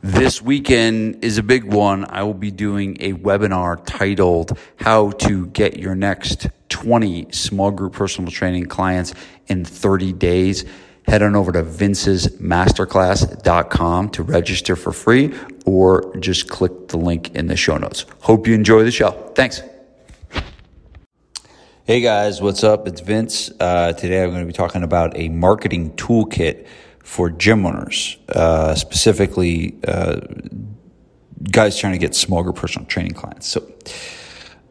This weekend is a big one. I will be doing a webinar titled How to Get Your Next 20 Small Group Personal Training Clients in 30 Days. Head on over to vincesmasterclass.com to register for free or just click the link in the show notes. Hope you enjoy the show. Thanks. Hey guys, what's up? It's Vince. Uh, today I'm going to be talking about a marketing toolkit for gym owners, uh, specifically uh, guys trying to get smaller personal training clients. So,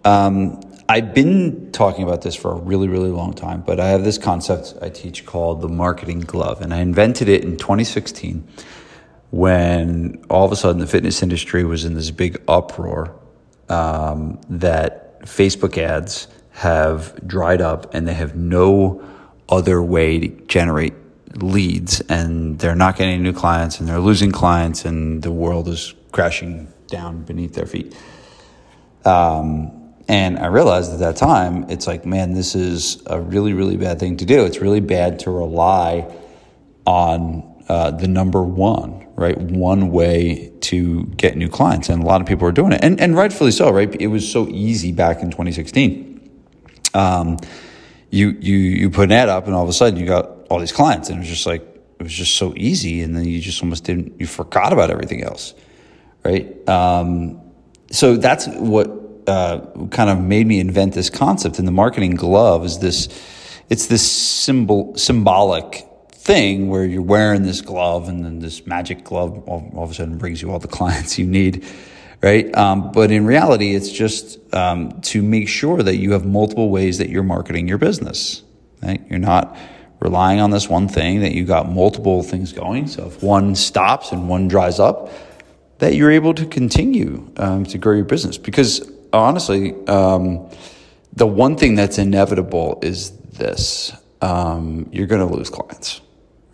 um, I've been talking about this for a really, really long time, but I have this concept I teach called the marketing glove, and I invented it in 2016 when all of a sudden the fitness industry was in this big uproar um, that Facebook ads have dried up and they have no other way to generate leads and they're not getting new clients and they're losing clients and the world is crashing down beneath their feet. Um, and I realized at that time, it's like, man, this is a really, really bad thing to do. It's really bad to rely on uh, the number one, right? One way to get new clients. And a lot of people are doing it. And, and rightfully so, right? It was so easy back in 2016. Um, you, you, you put an ad up and all of a sudden you got all these clients, and it was just like it was just so easy, and then you just almost didn't you forgot about everything else, right? Um, so that's what uh, kind of made me invent this concept. And the marketing glove is this it's this symbol symbolic thing where you're wearing this glove, and then this magic glove all, all of a sudden brings you all the clients you need right? Um, but in reality, it's just um, to make sure that you have multiple ways that you're marketing your business. Right? You're not relying on this one thing, that you got multiple things going. So if one stops and one dries up, that you're able to continue um, to grow your business. Because honestly, um, the one thing that's inevitable is this um, you're going to lose clients,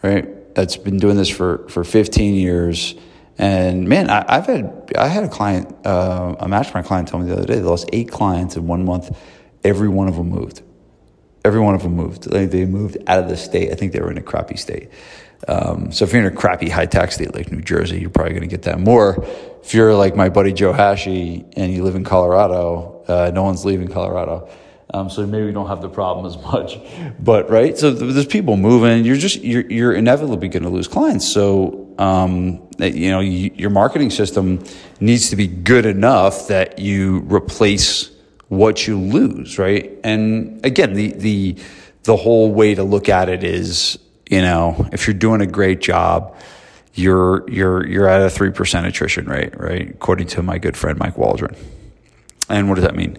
right? That's been doing this for, for 15 years. And man, I, have had I had a client, uh, a mastermind client, tell me the other day they lost eight clients in one month. Every one of them moved every one of them moved. Like they moved out of the state. I think they were in a crappy state. Um, so if you're in a crappy high tax state like New Jersey, you're probably going to get that more. If you're like my buddy Joe Hashey and you live in Colorado, uh, no one's leaving Colorado. Um, so maybe we don't have the problem as much, but right. So there's people moving. You're just you're you're inevitably going to lose clients. So um, you know you, your marketing system needs to be good enough that you replace what you lose, right? And again, the the the whole way to look at it is, you know, if you're doing a great job, you're you're you're at a three percent attrition rate, right? According to my good friend Mike Waldron. And what does that mean?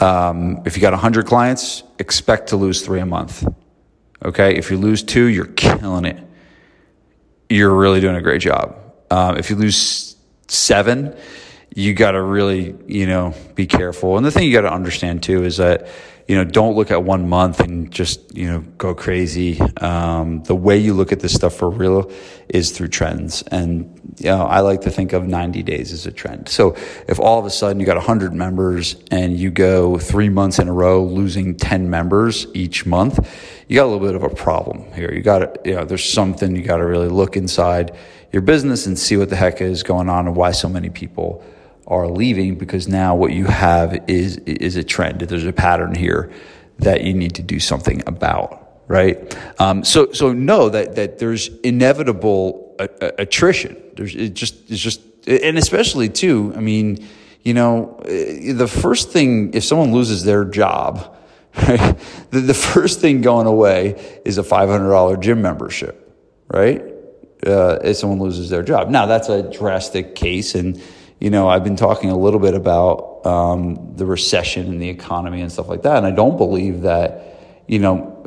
Um, if you got 100 clients, expect to lose three a month. Okay, if you lose two, you're killing it. You're really doing a great job. Um, if you lose seven, you got to really, you know, be careful. And the thing you got to understand too is that, you know, don't look at one month and just, you know, go crazy. Um, the way you look at this stuff for real is through trends. And, you know, I like to think of 90 days as a trend. So if all of a sudden you got 100 members and you go three months in a row losing 10 members each month, you got a little bit of a problem here. You got to, you know, there's something you got to really look inside your business and see what the heck is going on and why so many people are leaving because now what you have is is a trend. There's a pattern here that you need to do something about, right? Um, so so know that that there's inevitable attrition. There's it just it's just and especially too. I mean, you know, eh, the first thing if someone loses their job, right, the, the first thing going away is a five hundred dollar gym membership, right? Uh, if someone loses their job. Now that's a drastic case and you know, I've been talking a little bit about um, the recession and the economy and stuff like that, and I don't believe that, you know,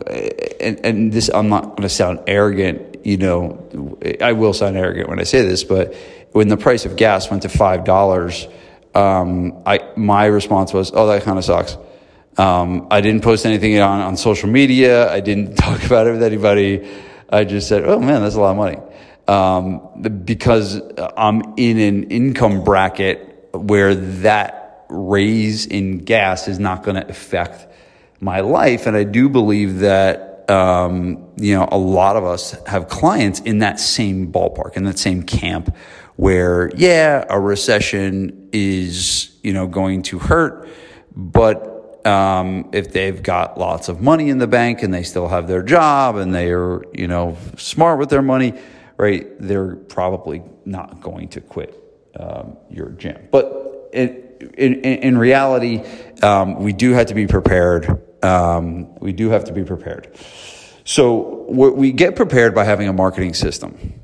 and, and this I'm not going to sound arrogant, you know, I will sound arrogant when I say this, but when the price of gas went to five dollars, um, I my response was, "Oh, that kind of sucks." Um, I didn't post anything on, on social media. I didn't talk about it with anybody. I just said, "Oh man, that's a lot of money." Um, because I'm in an income bracket where that raise in gas is not going to affect my life. And I do believe that, um, you know, a lot of us have clients in that same ballpark, in that same camp where, yeah, a recession is, you know, going to hurt, but um, if they've got lots of money in the bank and they still have their job and they are, you know, smart with their money, right, they're probably not going to quit um, your gym. But in, in, in reality, um, we do have to be prepared. Um, we do have to be prepared. So what we get prepared by having a marketing system.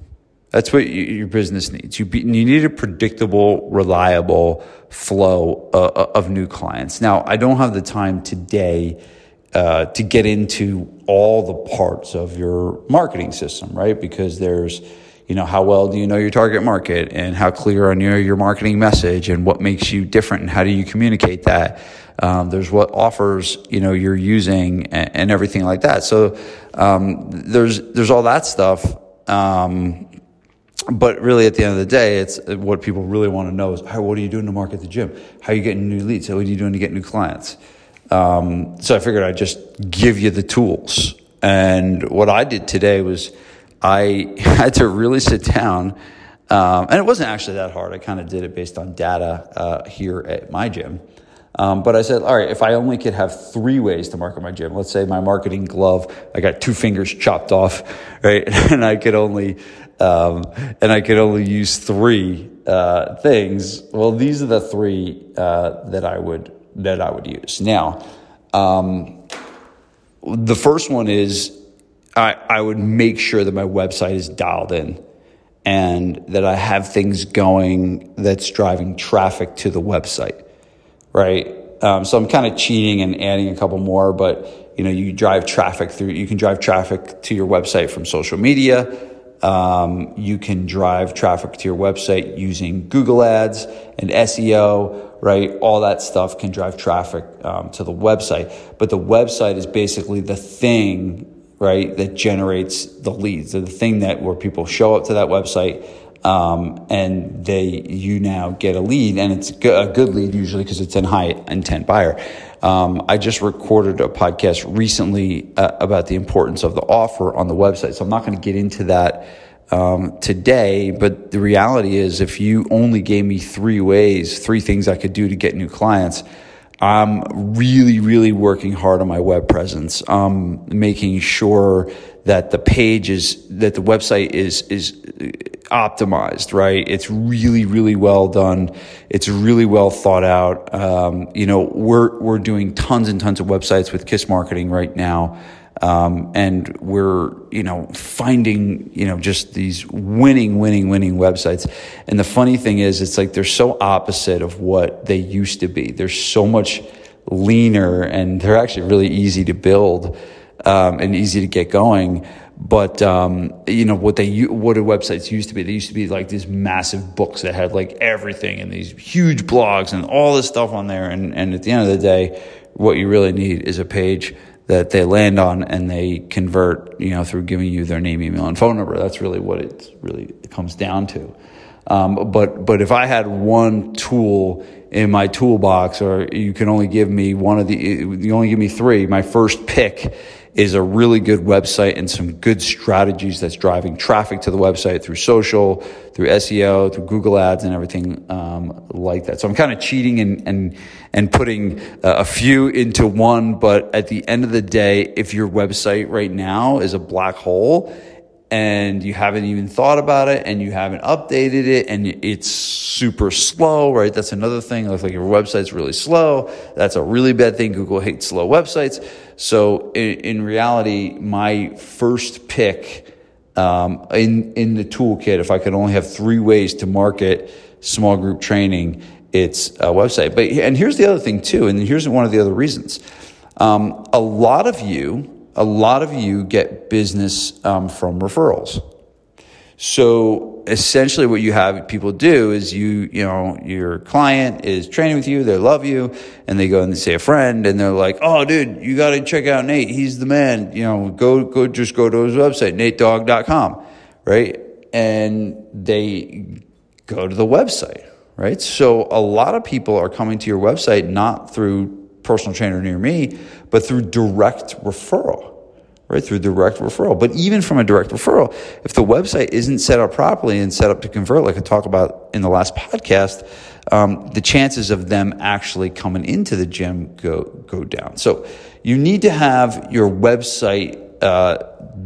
That's what your business needs. You, be, you need a predictable, reliable flow uh, uh, of new clients. Now, I don't have the time today uh, to get into all the parts of your marketing system, right? Because there's, you know, how well do you know your target market and how clear on your, your marketing message and what makes you different and how do you communicate that? Um, there's what offers, you know, you're using and, and everything like that. So, um, there's, there's all that stuff. Um, but really at the end of the day, it's what people really want to know is, hey, what are you doing to market the gym? How are you getting new leads? How are you doing to get new clients? Um, so I figured I'd just give you the tools. And what I did today was I had to really sit down. Um, and it wasn't actually that hard. I kind of did it based on data uh, here at my gym. Um, but I said, all right, if I only could have three ways to market my gym, let's say my marketing glove, I got two fingers chopped off, right? And I could only, um, and I could only use three, uh, things. Well, these are the three, uh, that I would, that I would use. Now, um, the first one is I, I would make sure that my website is dialed in and that I have things going that's driving traffic to the website right? Um, so I'm kind of cheating and adding a couple more, but you know, you drive traffic through, you can drive traffic to your website from social media. Um, you can drive traffic to your website using Google ads and SEO, right? All that stuff can drive traffic um, to the website. But the website is basically the thing, right, that generates the leads, the thing that where people show up to that website um, and they you now get a lead, and it's a good lead usually because it's a high intent buyer. Um, I just recorded a podcast recently uh, about the importance of the offer on the website, so I'm not going to get into that um, today. But the reality is, if you only gave me three ways, three things I could do to get new clients. I'm really, really working hard on my web presence. I'm making sure that the page is, that the website is, is optimized, right? It's really, really well done. It's really well thought out. Um, you know, we're, we're doing tons and tons of websites with Kiss Marketing right now. Um, and we're, you know, finding, you know, just these winning, winning, winning websites. And the funny thing is, it's like they're so opposite of what they used to be. They're so much leaner and they're actually really easy to build, um, and easy to get going. But, um, you know, what they, what websites used to be? They used to be like these massive books that had like everything and these huge blogs and all this stuff on there. And, and at the end of the day, what you really need is a page that they land on and they convert, you know, through giving you their name, email, and phone number. That's really what it really comes down to. Um, but but if I had one tool in my toolbox, or you can only give me one of the, you only give me three. My first pick is a really good website and some good strategies that's driving traffic to the website through social, through SEO, through Google Ads, and everything um, like that. So I'm kind of cheating and and and putting uh, a few into one, but at the end of the day, if your website right now is a black hole and you haven't even thought about it and you haven't updated it and it's super slow, right? That's another thing. It looks like your website's really slow. That's a really bad thing. Google hates slow websites. So in, in reality, my first pick um, in in the toolkit, if I could only have three ways to market small group training, it's a website. But and here's the other thing too, and here's one of the other reasons. Um, a lot of you a lot of you get business um, from referrals. So essentially what you have people do is you, you know, your client is training with you, they love you, and they go and they say a friend, and they're like, oh, dude, you got to check out Nate. He's the man. You know, go, go, just go to his website, natedog.com, right? And they go to the website, right? So a lot of people are coming to your website not through personal trainer near me, but through direct referral, right? Through direct referral. But even from a direct referral, if the website isn't set up properly and set up to convert, like I talked about in the last podcast, um, the chances of them actually coming into the gym go go down. So you need to have your website uh,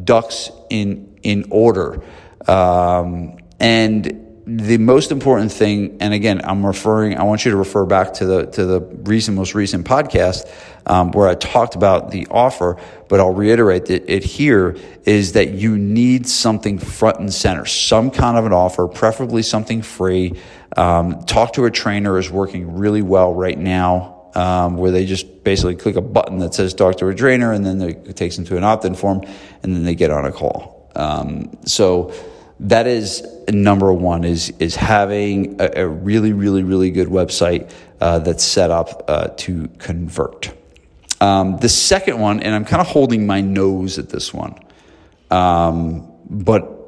ducks in in order, um, and the most important thing, and again, I'm referring. I want you to refer back to the to the recent, most recent podcast um, where I talked about the offer. But I'll reiterate that it here is that you need something front and center, some kind of an offer, preferably something free. Um, talk to a trainer is working really well right now. Um, where they just basically click a button that says talk to a trainer and then it takes them to an opt-in form and then they get on a call. Um, so that is number one is is having a, a really really really good website uh, that's set up uh, to convert. Um, the second one, and I'm kind of holding my nose at this one, um, but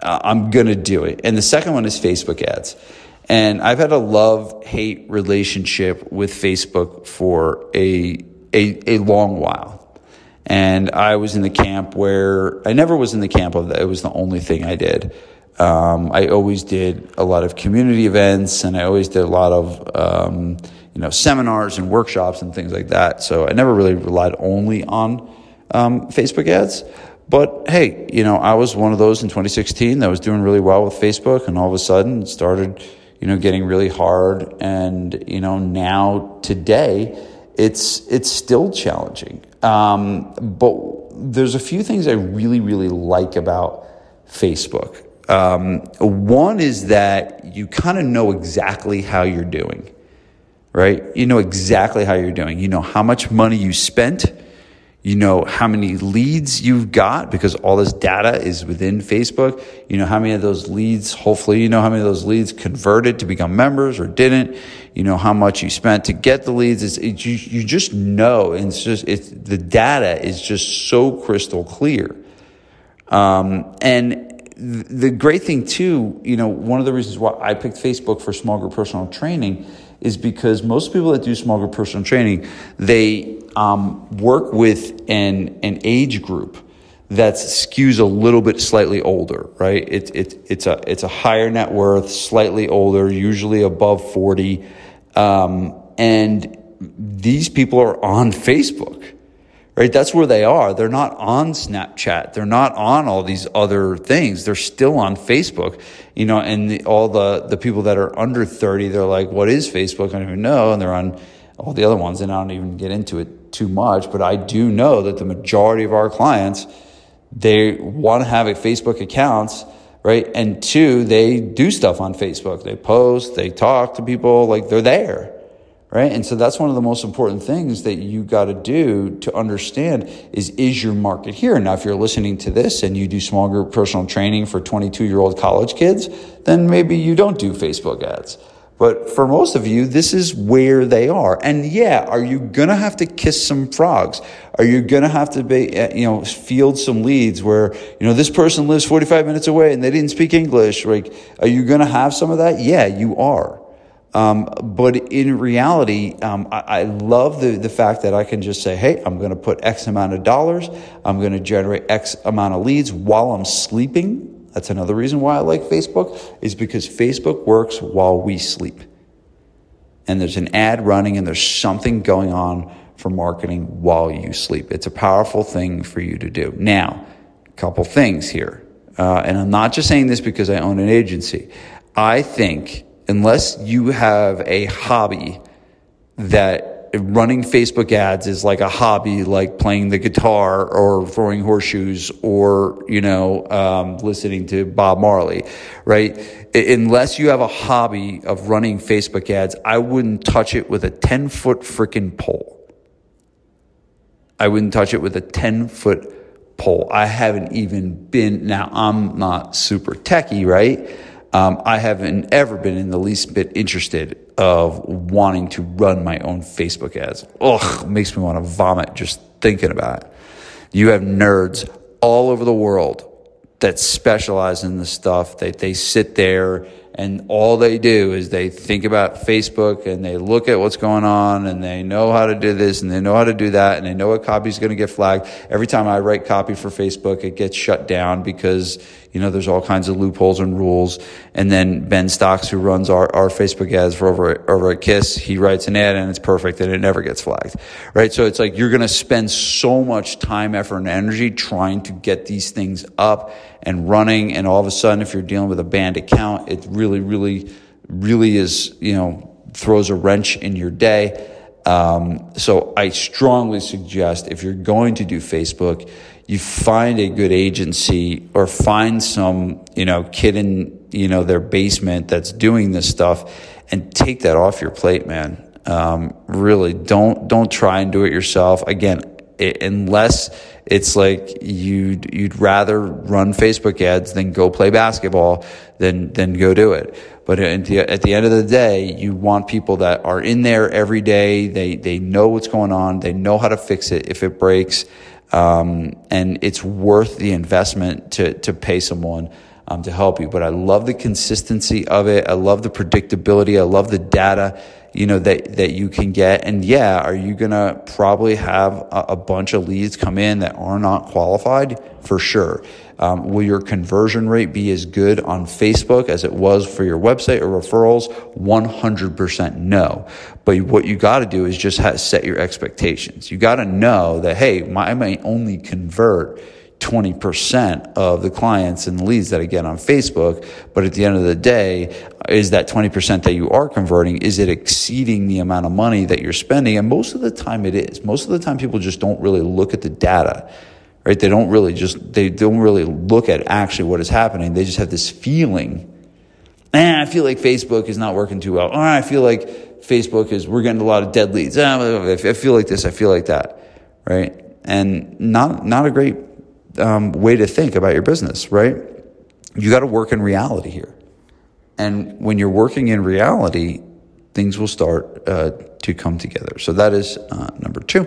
uh, I'm gonna do it. And the second one is Facebook ads. And I've had a love hate relationship with Facebook for a, a, a long while. And I was in the camp where I never was in the camp of that. It was the only thing I did. Um, I always did a lot of community events and I always did a lot of, um, you know, seminars and workshops and things like that. So I never really relied only on um, Facebook ads. But hey, you know, I was one of those in 2016 that was doing really well with Facebook and all of a sudden started, you know, getting really hard. And, you know, now today, it's, it's still challenging. Um, but there's a few things I really, really like about Facebook. Um, one is that you kind of know exactly how you're doing, right? You know exactly how you're doing. You know how much money you spent. You know how many leads you've got because all this data is within Facebook. You know how many of those leads, hopefully, you know how many of those leads converted to become members or didn't. You know how much you spent to get the leads. It's, it, you, you just know. And it's just, it's, the data is just so crystal clear. Um, and the great thing too, you know, one of the reasons why I picked Facebook for small group personal training is because most people that do small group personal training, they um, work with an an age group that skews a little bit slightly older, right? It's it's it's a it's a higher net worth, slightly older, usually above forty, um, and these people are on Facebook right? That's where they are. They're not on Snapchat. They're not on all these other things. They're still on Facebook, you know, and the, all the, the people that are under 30, they're like, what is Facebook? I don't even know. And they're on all the other ones and I don't even get into it too much, but I do know that the majority of our clients, they want to have a Facebook accounts, right? And two, they do stuff on Facebook. They post, they talk to people, like they're there right? And so that's one of the most important things that you got to do to understand is is your market here? Now, if you're listening to this and you do small group personal training for 22 year old college kids, then maybe you don't do Facebook ads. But for most of you, this is where they are. And yeah, are you going to have to kiss some frogs? Are you going to have to be, uh, you know, field some leads where, you know, this person lives 45 minutes away and they didn't speak English? Like, are you going to have some of that? Yeah, you are. Um, but in reality, um, I, I, love the, the fact that I can just say, hey, I'm going to put X amount of dollars. I'm going to generate X amount of leads while I'm sleeping. That's another reason why I like Facebook, is because Facebook works while we sleep. And there's an ad running and there's something going on for marketing while you sleep. It's a powerful thing for you to do. Now, a couple things here. Uh, and I'm not just saying this because I own an agency. I think unless you have a hobby that running Facebook ads is like a hobby, like playing the guitar or throwing horseshoes or, you know, um, listening to Bob Marley, right? Unless you have a hobby of running Facebook ads, I wouldn't touch it with a 10 foot freaking pole. I wouldn't touch it with a 10 foot pole. I haven't even been, now I'm not super techie, right? Um, I haven't ever been in the least bit interested of wanting to run my own Facebook ads. Ugh, makes me want to vomit just thinking about it. You have nerds all over the world that specialize in this stuff. They, they sit there and all they do is they think about Facebook and they look at what's going on and they know how to do this and they know how to do that and they know what copy is going to get flagged. Every time I write copy for Facebook, it gets shut down because, you know, there's all kinds of loopholes and rules. And then Ben Stocks, who runs our, our Facebook ads for over, over at KISS, he writes an ad and it's perfect and it never gets flagged, right? So it's like you're going to spend so much time, effort, and energy trying to get these things up and running. And all of a sudden, if you're dealing with a banned account, it really, really, really is, you know, throws a wrench in your day. Um, so I strongly suggest if you're going to do Facebook, you find a good agency or find some, you know, kid in, you know, their basement that's doing this stuff and take that off your plate, man. Um, really don't, don't try and do it yourself. Again, it, unless it's like you'd you'd rather run Facebook ads than go play basketball than than go do it. But at the, at the end of the day, you want people that are in there every day. They they know what's going on. They know how to fix it if it breaks, um, and it's worth the investment to to pay someone. Um, to help you, but I love the consistency of it. I love the predictability. I love the data you know, that, that you can get. And yeah, are you going to probably have a, a, bunch of leads come in that are not qualified? For sure. Um, will your conversion rate be as good on Facebook as it was for your website or referrals? 100% no. But what you got to do is just set your expectations. You got to know that, hey, my, I may only convert 20% of the clients and leads that I get on Facebook. But at the end of the day, is that 20% that you are converting, is it exceeding the amount of money that you're spending? And most of the time it is. Most of the time people just don't really look at the data, right? They don't really just, they don't really look at actually what is happening. They just have this feeling. Eh, I feel like Facebook is not working too well. Oh, I feel like Facebook is, we're getting a lot of dead leads. Ah, I feel like this. I feel like that, right? And not, not a great um, way to think about your business, right? You got to work in reality here. And when you're working in reality, things will start uh, to come together. So that is uh, number two.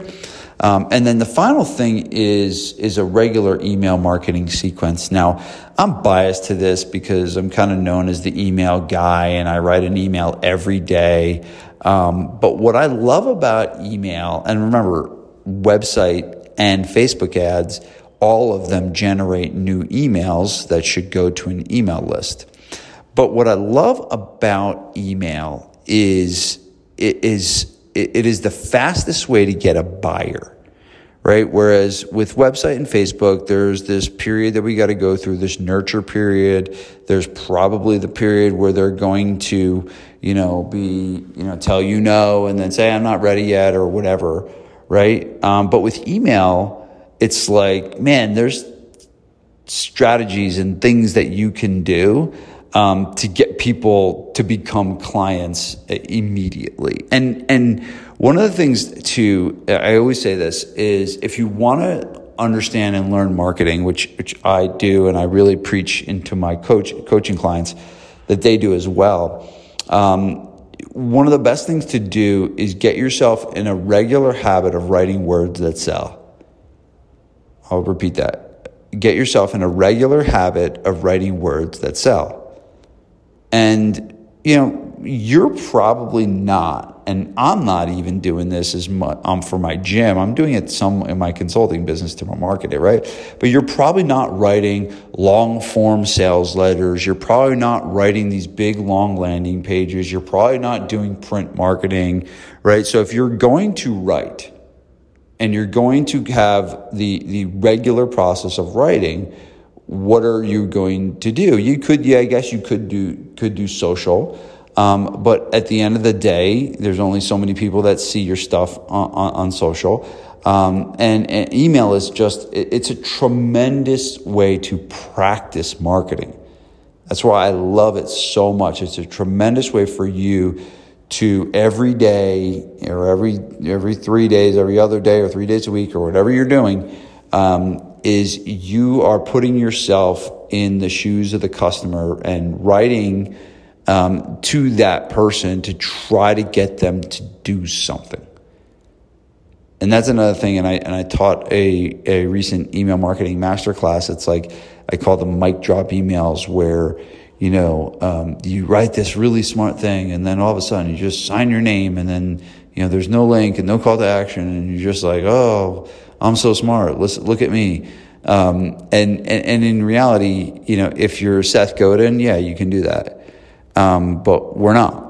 Um, and then the final thing is is a regular email marketing sequence. Now, I'm biased to this because I'm kind of known as the email guy, and I write an email every day. Um, but what I love about email, and remember, website and Facebook ads all of them generate new emails that should go to an email list. But what I love about email is it is it is the fastest way to get a buyer, right? Whereas with website and Facebook, there's this period that we got to go through, this nurture period. There's probably the period where they're going to, you know, be, you know, tell you no and then say, I'm not ready yet or whatever, right? Um, but with email, it's like, man, there's strategies and things that you can do um, to get people to become clients immediately. And and one of the things to I always say this is if you want to understand and learn marketing, which which I do, and I really preach into my coach coaching clients that they do as well. Um, one of the best things to do is get yourself in a regular habit of writing words that sell. I'll repeat that. Get yourself in a regular habit of writing words that sell. And, you know, you're probably not, and I'm not even doing this as much um, for my gym. I'm doing it some in my consulting business to market it, right? But you're probably not writing long form sales letters. You're probably not writing these big long landing pages. You're probably not doing print marketing, right? So if you're going to write, and you're going to have the, the regular process of writing, what are you going to do? You could, yeah, I guess you could do, could do social. Um, but at the end of the day, there's only so many people that see your stuff on, on, on social. Um, and, and, email is just, it, it's a tremendous way to practice marketing. That's why I love it so much. It's a tremendous way for you to every day or every every three days, every other day, or three days a week, or whatever you're doing, um, is you are putting yourself in the shoes of the customer and writing um, to that person to try to get them to do something. And that's another thing. And I and I taught a a recent email marketing masterclass. It's like I call them mic drop emails where you know, um, you write this really smart thing and then all of a sudden you just sign your name and then, you know, there's no link and no call to action and you're just like, oh, I'm so smart. Listen, look at me. Um, and, and, and in reality, you know, if you're Seth Godin, yeah, you can do that. Um, but we're not.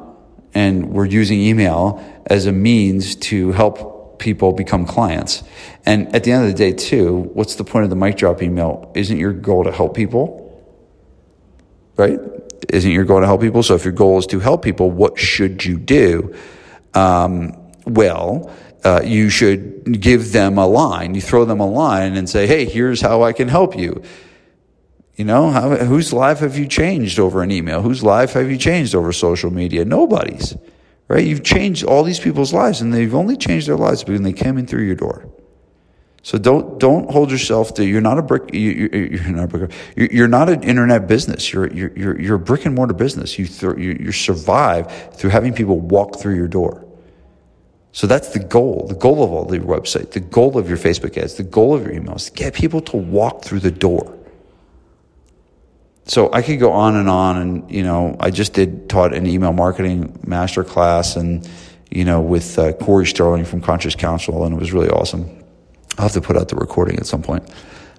And we're using email as a means to help people become clients. And at the end of the day, too, what's the point of the mic drop email? Isn't your goal to help people? Right? Isn't your goal to help people? So if your goal is to help people, what should you do? Um, well, uh, you should give them a line. You throw them a line and say, "Hey, here's how I can help you." You know, how, whose life have you changed over an email? Whose life have you changed over social media? Nobody's, right? You've changed all these people's lives, and they've only changed their lives when they came in through your door. So don't don't hold yourself to you're not a brick you, are not a brick you're not an internet business you're you're you're a brick and mortar business you th- you, you survive through having people walk through your door. So that's the goal, the goal of all the website, the goal of your Facebook ads, the goal of your emails, get people to walk through the door. So I could go on and on and, you know, I just did taught an email marketing master class and, you know, with uh, Cory Sterling from Conscious Counsel and it was really awesome. I'll have to put out the recording at some point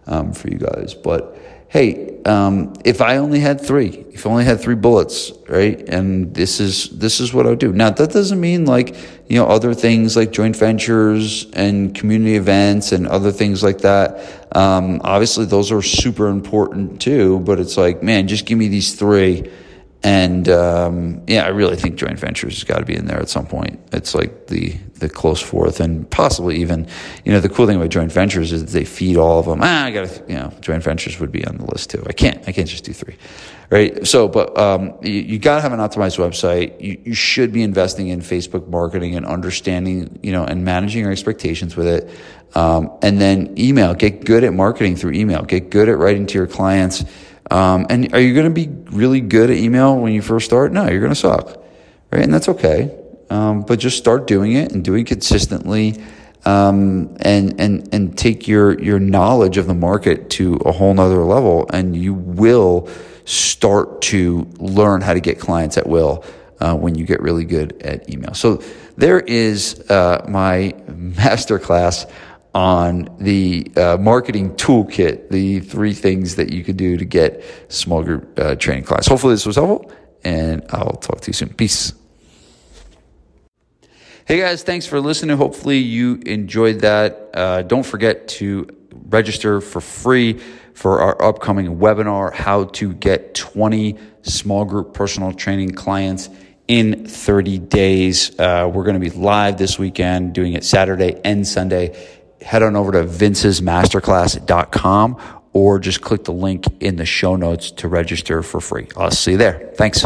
um, for you guys. But hey, um, if I only had three, if I only had three bullets, right? And this is this is what I would do. Now that doesn't mean like you know other things like joint ventures and community events and other things like that. Um, obviously, those are super important too. But it's like, man, just give me these three. And um, yeah, I really think joint ventures has got to be in there at some point. It's like the the close fourth, and possibly even, you know, the cool thing about joint ventures is they feed all of them. Ah, I got to, you know, joint ventures would be on the list too. I can't, I can't just do three, right? So, but um, you, you got to have an optimized website. You, you should be investing in Facebook marketing and understanding, you know, and managing your expectations with it. Um, and then email. Get good at marketing through email. Get good at writing to your clients. Um, and are you going to be really good at email when you first start? No, you're going to suck, right? And that's okay um, but just start doing it and doing it consistently. Um, and and and take your your knowledge of the market to a whole nother level, and you will start to learn how to get clients at will uh, when you get really good at email. So there is uh, my masterclass on the uh, marketing toolkit, the three things that you could do to get small group uh, training class. Hopefully this was helpful, and I'll talk to you soon. Peace. Hey guys, thanks for listening. Hopefully you enjoyed that. Uh, don't forget to register for free for our upcoming webinar, How to Get 20 Small Group Personal Training Clients in 30 Days. Uh, we're going to be live this weekend, doing it Saturday and Sunday. Head on over to vincesmasterclass.com or just click the link in the show notes to register for free. I'll see you there. Thanks.